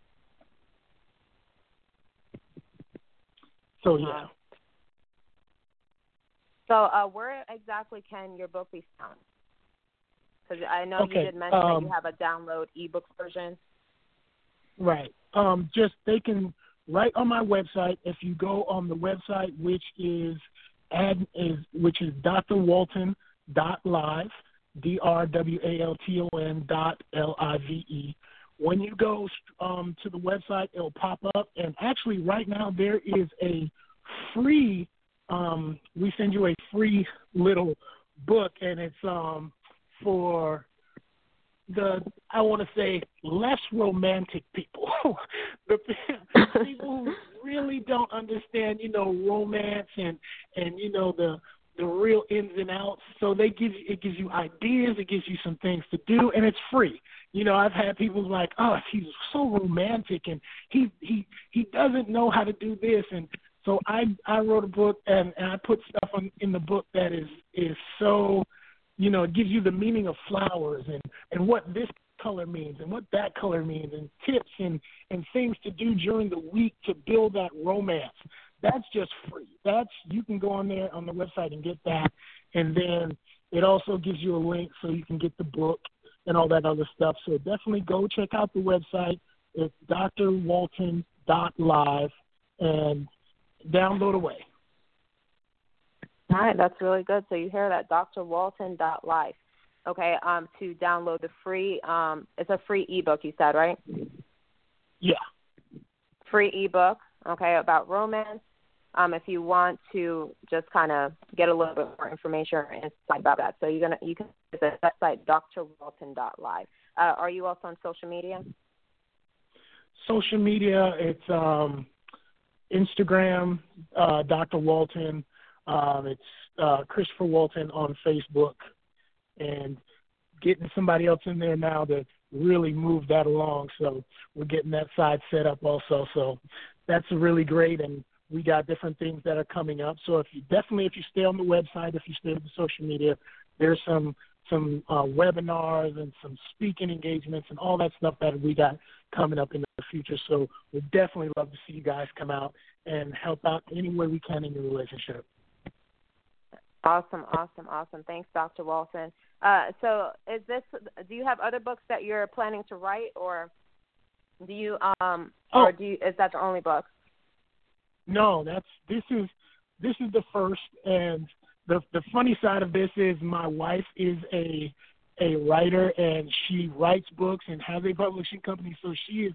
So yeah. So uh, where exactly can your book be found? Because I know okay, you did mention um, that you have a download ebook version. Right. Um, just they can right on my website. If you go on the website, which is ad is which is Dr. Walton dot live, D R W A L T O N dot L I V E. When you go um, to the website, it'll pop up, and actually, right now there is a free. Um, we send you a free little book, and it's um, for the I want to say less romantic people, the people who really don't understand, you know, romance and and you know the the real ins and outs. So they give it gives you ideas, it gives you some things to do, and it's free. You know, I've had people like, oh, he's so romantic, and he he he doesn't know how to do this, and so I I wrote a book and, and I put stuff on, in the book that is is so you know, it gives you the meaning of flowers and and what this color means and what that color means and tips and and things to do during the week to build that romance. That's just free. That's you can go on there on the website and get that, and then it also gives you a link so you can get the book and all that other stuff. So definitely go check out the website. It's drwalton.live and download away. All right, that's really good. So you hear that, drwalton.live. Okay, um, to download the free, um, it's a free ebook. You said right? Yeah. Free ebook. Okay, about romance. Um, if you want to just kind of get a little bit more information or insight about that, so you're gonna you can visit that site drwalton.live. Uh, are you also on social media? Social media, it's um, Instagram, uh, Dr. Walton. Um, it's uh, Christopher Walton on Facebook, and getting somebody else in there now to really move that along. So we're getting that side set up also. So that's really great, and we got different things that are coming up. So if you definitely, if you stay on the website, if you stay on the social media, there's some some uh, webinars and some speaking engagements and all that stuff that we got coming up in the future. So we'd definitely love to see you guys come out and help out any way we can in your relationship. Awesome, awesome, awesome. Thanks, Dr. Walton. Uh, so, is this? Do you have other books that you're planning to write, or do you, um, oh. or do you, is that the only book? No, that's this is this is the first, and the the funny side of this is my wife is a a writer and she writes books and has a publishing company. So she is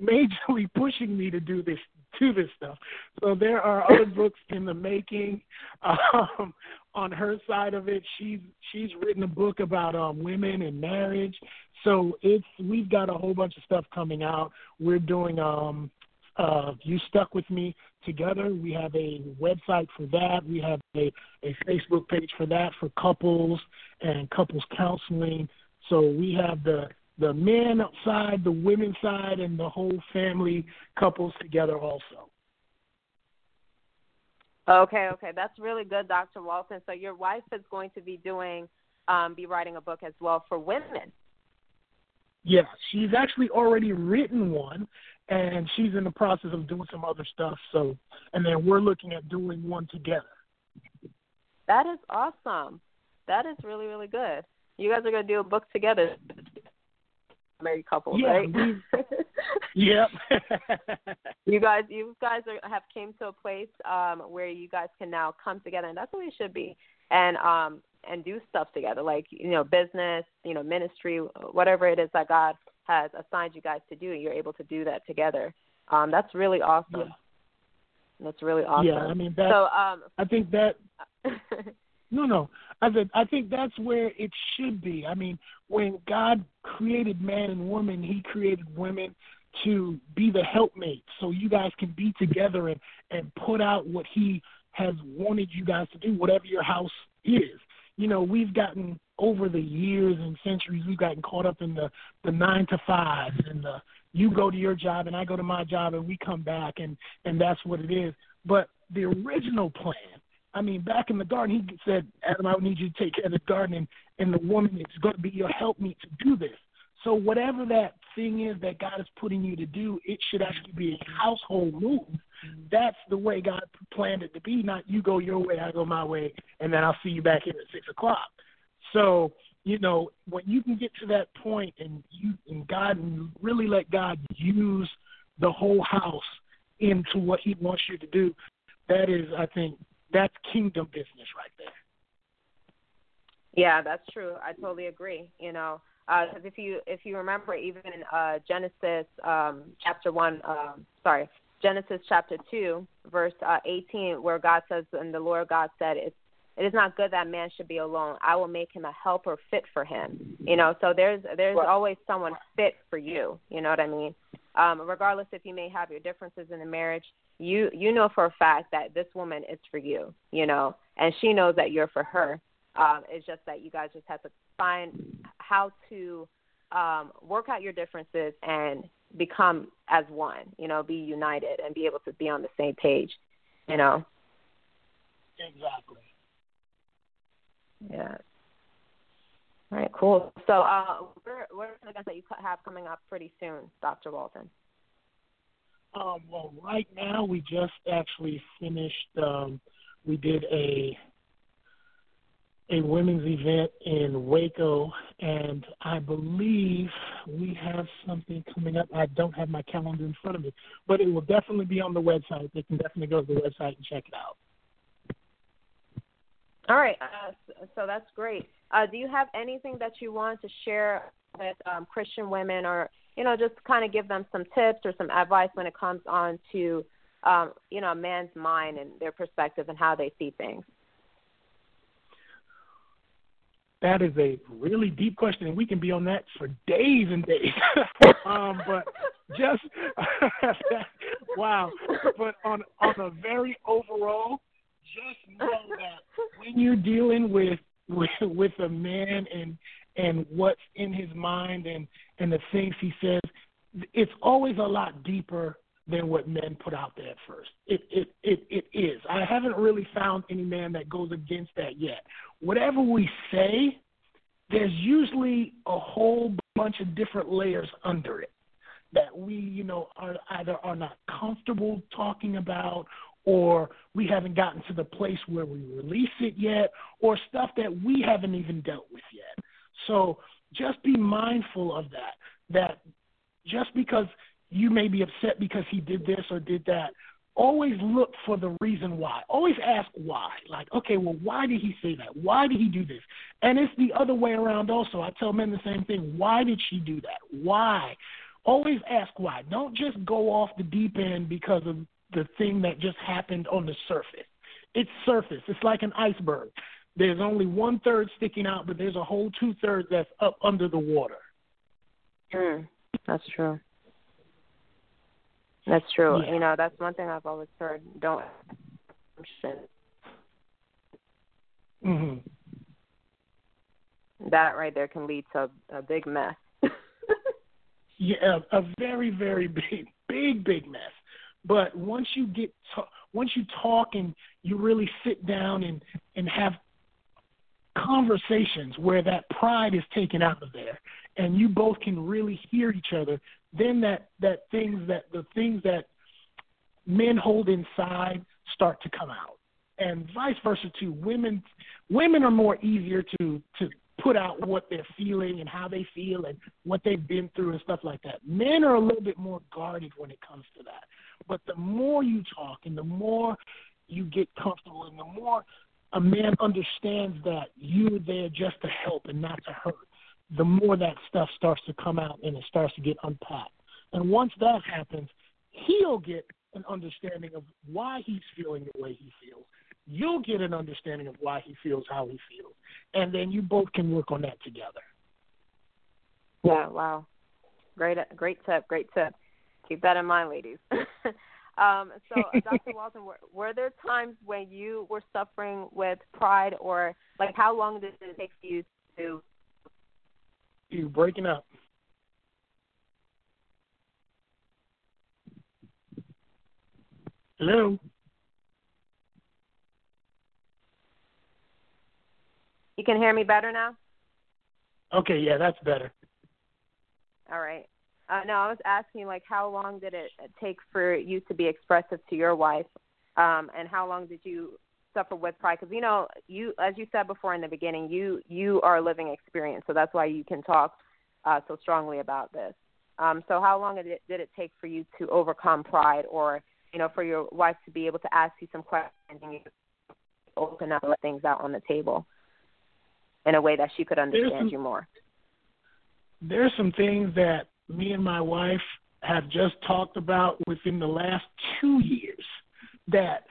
majorly pushing me to do this to this stuff. So there are other books in the making. Um, on her side of it, she's she's written a book about um, women and marriage. So it's we've got a whole bunch of stuff coming out. We're doing um, uh, You Stuck With Me together. We have a website for that. We have a, a Facebook page for that for couples and couples counseling. So we have the the men side, the women side, and the whole family couples together also. Okay, okay, that's really good, Dr. Walton. So your wife is going to be doing, um, be writing a book as well for women. Yeah, she's actually already written one, and she's in the process of doing some other stuff. So, and then we're looking at doing one together. That is awesome. That is really really good. You guys are going to do a book together. Married couple, yeah, right? yep. you guys, you guys are, have came to a place um, where you guys can now come together, and that's what it should be, and um, and do stuff together, like you know, business, you know, ministry, whatever it is that God has assigned you guys to do, and you're able to do that together. Um, that's really awesome. Yeah. That's really awesome. Yeah, I mean that. So um, I think that. no, no. I said I think that's where it should be. I mean, when God created man and woman, He created women to be the helpmate, so you guys can be together and and put out what He has wanted you guys to do, whatever your house is. You know, we've gotten over the years and centuries, we've gotten caught up in the the nine to fives and the you go to your job and I go to my job and we come back and and that's what it is. But the original plan, I mean, back in the garden, he said, Adam, I need you to take care of the garden, and and the woman is going to be your helpmeet to do this. So whatever that thing is that God is putting you to do, it should actually be a household move. That's the way God planned it to be. Not you go your way, I go my way, and then I'll see you back here at six o'clock. So you know when you can get to that point and you and God and really let God use the whole house into what He wants you to do, that is, I think, that's kingdom business right there. Yeah, that's true. I totally agree. You know, because uh, if you if you remember, even in uh, Genesis um, chapter one, um, sorry, Genesis chapter two, verse uh, eighteen, where God says, "And the Lord God said, it's it is not good that man should be alone. I will make him a helper fit for him. You know, so there's there's always someone fit for you. You know what I mean? Um, regardless if you may have your differences in the marriage, you you know for a fact that this woman is for you. You know, and she knows that you're for her. Um, it's just that you guys just have to find how to um, work out your differences and become as one. You know, be united and be able to be on the same page. You know. Exactly. Yeah. All right, cool. So, uh, what are some events that you have coming up pretty soon, Dr. Walton? Um, well, right now we just actually finished. Um, we did a a women's event in Waco, and I believe we have something coming up. I don't have my calendar in front of me, but it will definitely be on the website. They can definitely go to the website and check it out. All right, uh, so that's great. Uh, do you have anything that you want to share with um, Christian women, or you know, just kind of give them some tips or some advice when it comes on to um, you know a man's mind and their perspective and how they see things? That is a really deep question, and we can be on that for days and days. um, but just wow. But on on a very overall, just know that when you're dealing with with with a man and and what's in his mind and and the things he says, it's always a lot deeper than what men put out there at first. It it it it is. I haven't really found any man that goes against that yet. Whatever we say, there's usually a whole bunch of different layers under it that we, you know, are either are not comfortable talking about or we haven't gotten to the place where we release it yet, or stuff that we haven't even dealt with yet. So just be mindful of that. That just because you may be upset because he did this or did that, always look for the reason why. Always ask why. Like, okay, well, why did he say that? Why did he do this? And it's the other way around also. I tell men the same thing. Why did she do that? Why? Always ask why. Don't just go off the deep end because of the thing that just happened on the surface. It's surface. It's like an iceberg. There's only one third sticking out, but there's a whole two thirds that's up under the water. Mm, that's true. That's true. Yeah. You know, that's one thing I've always heard. Don't. hmm That right there can lead to a, a big mess. Yeah, a, a very, very big, big, big mess. But once you get, to, once you talk and you really sit down and and have conversations where that pride is taken out of there, and you both can really hear each other, then that that things that the things that men hold inside start to come out, and vice versa too. Women women are more easier to to put out what they're feeling and how they feel and what they've been through and stuff like that. Men are a little bit more guarded when it comes to that. But the more you talk and the more you get comfortable and the more a man understands that you're there just to help and not to hurt, the more that stuff starts to come out and it starts to get unpacked. And once that happens, he'll get an understanding of why he's feeling the way he feels you'll get an understanding of why he feels how he feels, and then you both can work on that together. Yeah, wow. Great great tip, great tip. Keep that in mind, ladies. um, so Dr. Walton, were, were there times when you were suffering with pride or like how long did it take you to You breaking up. Hello? You can hear me better now? Okay, yeah, that's better. All right. Uh, no, I was asking like how long did it take for you to be expressive to your wife, um, and how long did you suffer with pride? Because you know, you as you said before in the beginning, you you are a living experience, so that's why you can talk uh, so strongly about this. Um, so how long did it, did it take for you to overcome pride, or you know, for your wife to be able to ask you some questions and you open up let things out on the table in a way that she could understand some- you more? There's some things that me and my wife have just talked about within the last two years that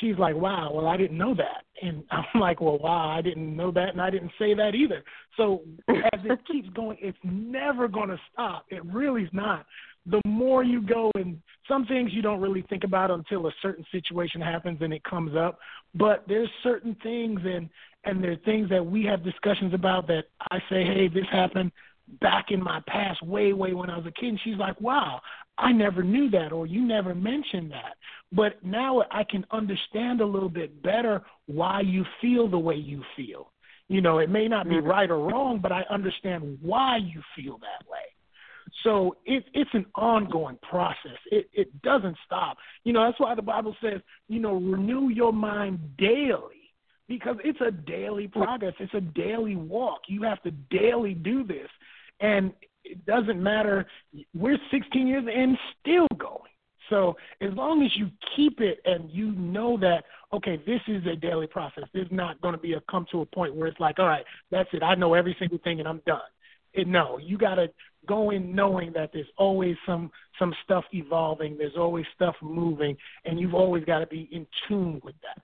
she's like, wow, well, I didn't know that. And I'm like, well, wow, I didn't know that, and I didn't say that either. So as it keeps going, it's never going to stop. It really's not. The more you go, and some things you don't really think about until a certain situation happens and it comes up. But there's certain things, and and there are things that we have discussions about that I say, hey, this happened back in my past, way, way when I was a kid. And she's like, wow, I never knew that, or you never mentioned that. But now I can understand a little bit better why you feel the way you feel. You know, it may not be mm-hmm. right or wrong, but I understand why you feel that way. So it, it's an ongoing process. It, it doesn't stop. You know, that's why the Bible says, you know, renew your mind daily because it's a daily mm. progress. It's a daily walk. You have to daily do this. And it doesn't matter. We're 16 years and still going. So as long as you keep it and you know that, okay, this is a daily process. There's not going to be a come to a point where it's like, all right, that's it. I know every single thing and I'm done. It, no, you got to go in knowing that there's always some some stuff evolving. There's always stuff moving, and you've always got to be in tune with that.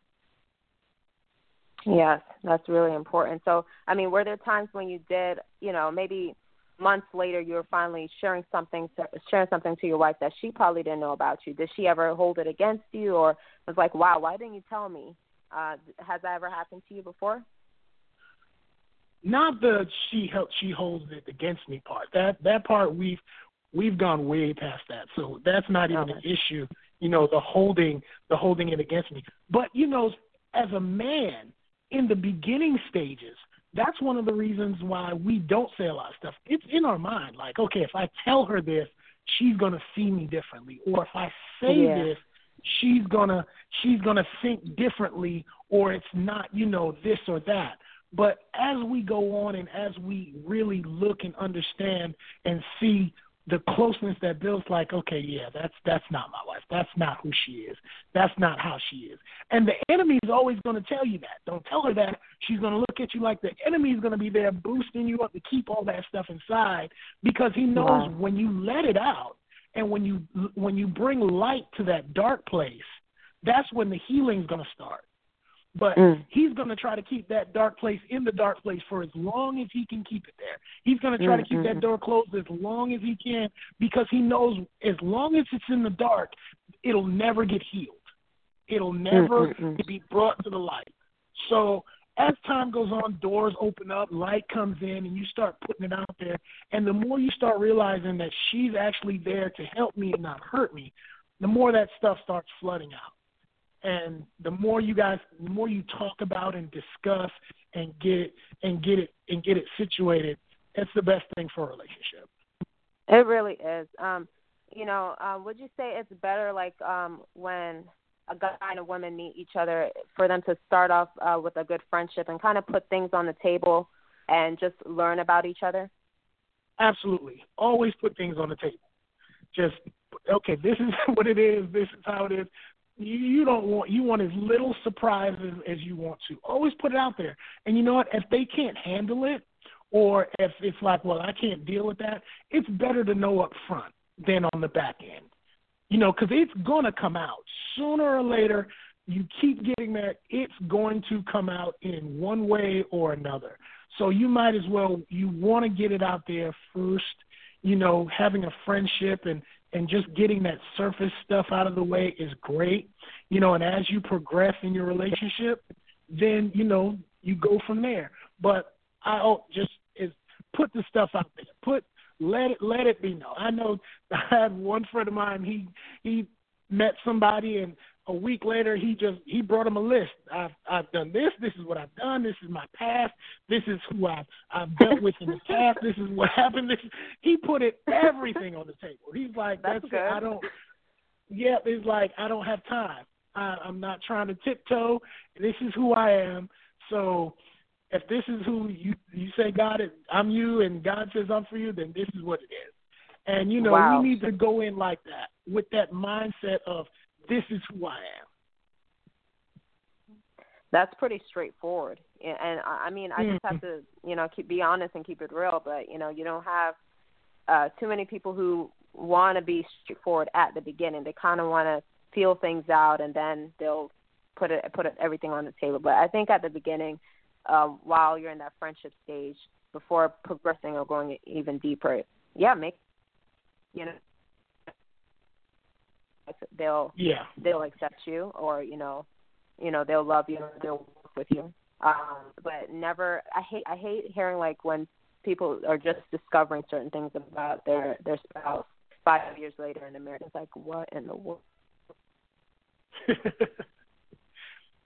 Yes, that's really important. So, I mean, were there times when you did, you know, maybe months later you were finally sharing something sharing something to your wife that she probably didn't know about you? Did she ever hold it against you or was like, "Wow, why didn't you tell me?" Uh has that ever happened to you before? Not the she help she holds it against me part. That that part we've we've gone way past that. So that's not even Okay. an issue. You know, the holding the holding it against me. But you know, as a man, in the beginning stages, that's one of the reasons why we don't say a lot of stuff. It's in our mind, like, okay, if I tell her this, she's gonna see me differently, or if I say Yeah. this, she's gonna she's gonna think differently, or it's not, you know, this or that. But as we go on and as we really look and understand and see the closeness that builds like okay yeah that's that's not my wife. That's not who she is. That's not how she is. And the enemy is always going to tell you that. Don't tell her that. She's going to look at you like the enemy is going to be there boosting you up to keep all that stuff inside because he knows wow. when you let it out and when you when you bring light to that dark place that's when the healing's going to start but mm. he's going to try to keep that dark place in the dark place for as long as he can keep it there. He's going to try mm-hmm. to keep that mm-hmm. door closed as long as he can because he knows as long as it's in the dark, it'll never get healed. It'll never mm be brought to the light. So as time goes on, doors open up, light comes in, and you start putting it out there. And the more you start realizing that she's actually there to help me and not hurt me, the more that stuff starts flooding out and the more you guys the more you talk about and discuss and get and get it and get it situated it's the best thing for a relationship. It really is. Um you know um would you say it's better like um when a guy and a woman meet each other for them to start off uh, with a good friendship and kind of put things on the table and just learn about each other? Absolutely. Always put things on the table. Just okay this is what it is this is how it is you, you don't want you want as little surprises as you want to. Always put it out there. And you know what? If they can't handle it, or if it's like, well, I can't deal with that, it's better to know up front than on the back end. You know, because it's going to come out sooner or later. You keep getting that, it's going to come out in one way or another. So you might as well you want to get it out there first. You know, having a friendship and and just getting that surface stuff out of the way is great. You know, and as you progress in your relationship, then you know you go from there. But I oh, just is put the stuff out there. Put let it let it be known. I know I had one friend of mine. He he met somebody and a week later he just he brought him a list. I've I've done this, this is what I've done, this is my past, this is who I've I've dealt with in the past, this is what happened. This he put it everything on the table. He's like, That's, That's good. I don't yeah, it's like I don't have time. I, I'm not trying to tiptoe. This is who I am. So if this is who you you say God is I'm you and God says I'm for you, then this is what it is. And you know, wow. we need to go in like that with that mindset of this is who I am. That's pretty straightforward, and I mean, I just have mm-hmm. to, you know, keep be honest and keep it real. But you know, you don't have uh, too many people who want to be straightforward at the beginning. They kind of want to feel things out, and then they'll put it put it, everything on the table. But I think at the beginning, uh, while you're in that friendship stage, before progressing or going even deeper, yeah, make you know they'll yeah. they'll accept you or you know you know they'll love you they'll work with you. Um but never i hate i hate hearing like when people are just discovering certain things about their their spouse five years later in america. It's like what in the world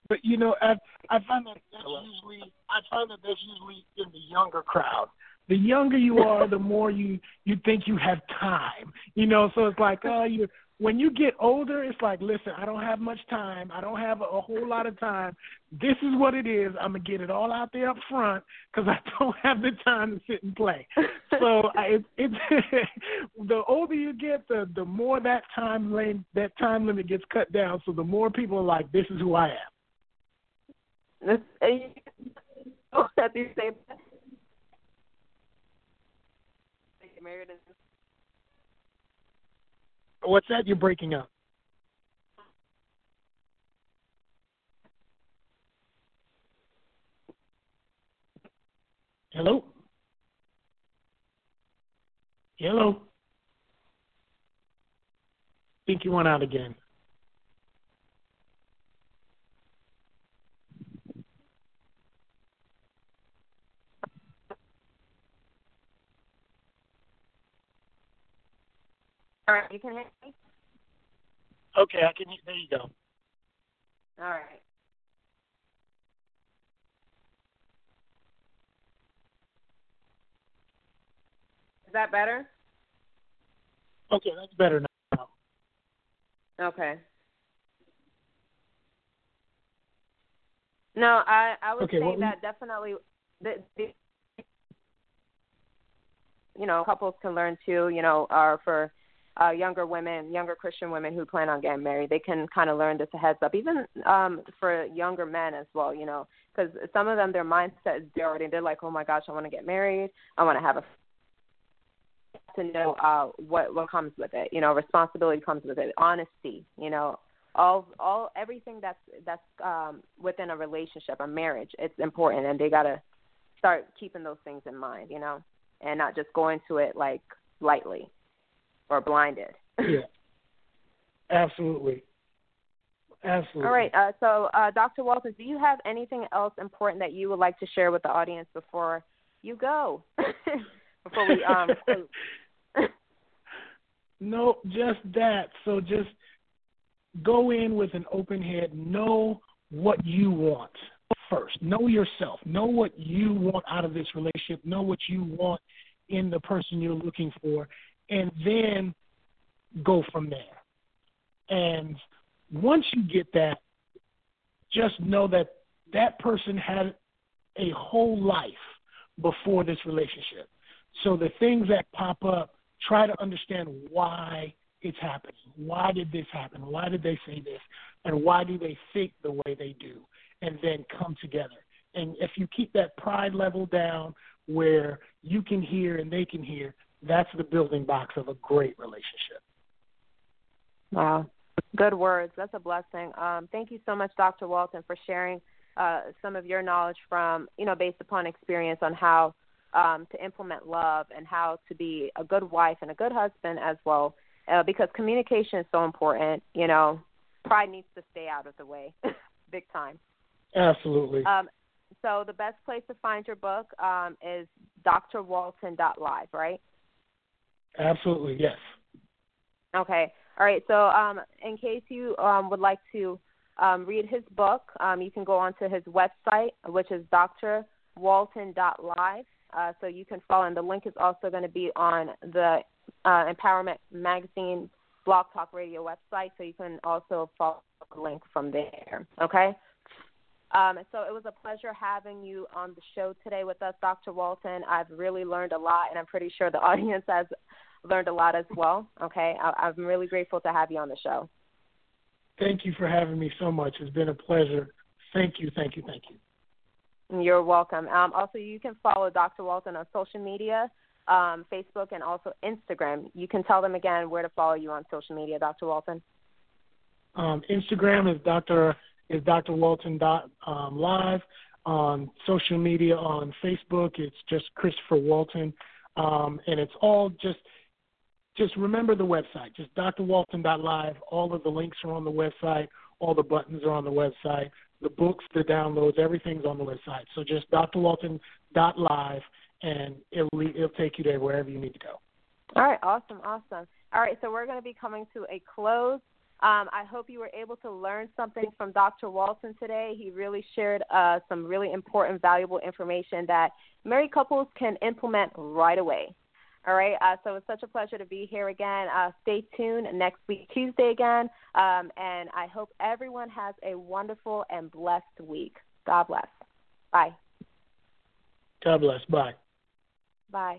but you know i i find that that's usually i find that that's usually in the younger crowd. The younger you are, the more you you think you have time. You know, so it's like, oh, you when you get older, it's like, listen, I don't have much time. I don't have a, a whole lot of time. This is what it is. I'm gonna get it all out there up front because I don't have the time to sit and play. so it, it's the older you get, the the more that time lane that time limit gets cut down. So the more people are like, this is who I am. Oh, you say married and What's that? You're breaking up. Hello? Hello? think you went out again. All right, you can hear me. Okay, I can. There you go. All right. Is that better? Okay, that's better now. Okay. No, I I would okay, say that definitely the, the you know couples can learn too. You know, are for uh, younger women, younger Christian women who plan on getting married, they can kind of learn this a heads up. Even um, for younger men as well, you know, because some of them their mindset is already they're like, oh my gosh, I want to get married, I want to have a to know uh, what what comes with it. You know, responsibility comes with it, honesty. You know, all all everything that's that's um, within a relationship, a marriage, it's important, and they gotta start keeping those things in mind. You know, and not just go into it like lightly or blinded. yeah, absolutely. Absolutely. All right. Uh, so, uh, Dr. Walton, do you have anything else important that you would like to share with the audience before you go? before we um. no, just that. So just go in with an open head. Know what you want first. Know yourself. Know what you want out of this relationship. Know what you want in the person you're looking for, and then go from there. And once you get that, just know that that person had a whole life before this relationship. So the things that pop up, try to understand why it's happening. Why did this happen? Why did they say this? And why do they think the way they do? And then come together. And if you keep that pride level down where you can hear and they can hear, that's the building blocks of a great relationship. Wow. Good words. That's a blessing. Um, thank you so much, Dr. Walton, for sharing uh, some of your knowledge from, you know, based upon experience on how um, to implement love and how to be a good wife and a good husband as well. Uh, because communication is so important. You know, pride needs to stay out of the way, big time. Absolutely. Um, so the best place to find your book um, is drwalton.live, right? Absolutely, yes. Okay. All right. So, um, in case you um, would like to um, read his book, um, you can go onto his website, which is drwalton.live. Uh, so you can follow, and the link is also going to be on the uh, Empowerment Magazine Blog Talk Radio website, so you can also follow the link from there. Okay. Um, so it was a pleasure having you on the show today with us, Dr. Walton. I've really learned a lot, and I'm pretty sure the audience has learned a lot as well. Okay, I, I'm really grateful to have you on the show. Thank you for having me so much. It's been a pleasure. Thank you, thank you, thank you. You're welcome. Um, also, you can follow Dr. Walton on social media, um, Facebook, and also Instagram. You can tell them again where to follow you on social media, Dr. Walton. Um, Instagram is Dr. is Dr. Walton um, live. On social media, on Facebook, it's just Christopher Walton, um, and it's all just just remember the website, just drwalton.live. All of the links are on the website. All the buttons are on the website. The books, the downloads, everything's on the website. So just drwalton.live, and it'll it'll take you there wherever you need to go. All right, awesome, awesome. All right, so we're going to be coming to a close. Um, I hope you were able to learn something from Dr. Walton today. He really shared uh, some really important, valuable information that married couples can implement right away. All right. Uh, so it's such a pleasure to be here again. Uh, stay tuned next week, Tuesday again. Um, and I hope everyone has a wonderful and blessed week. God bless. Bye. God bless. Bye. Bye.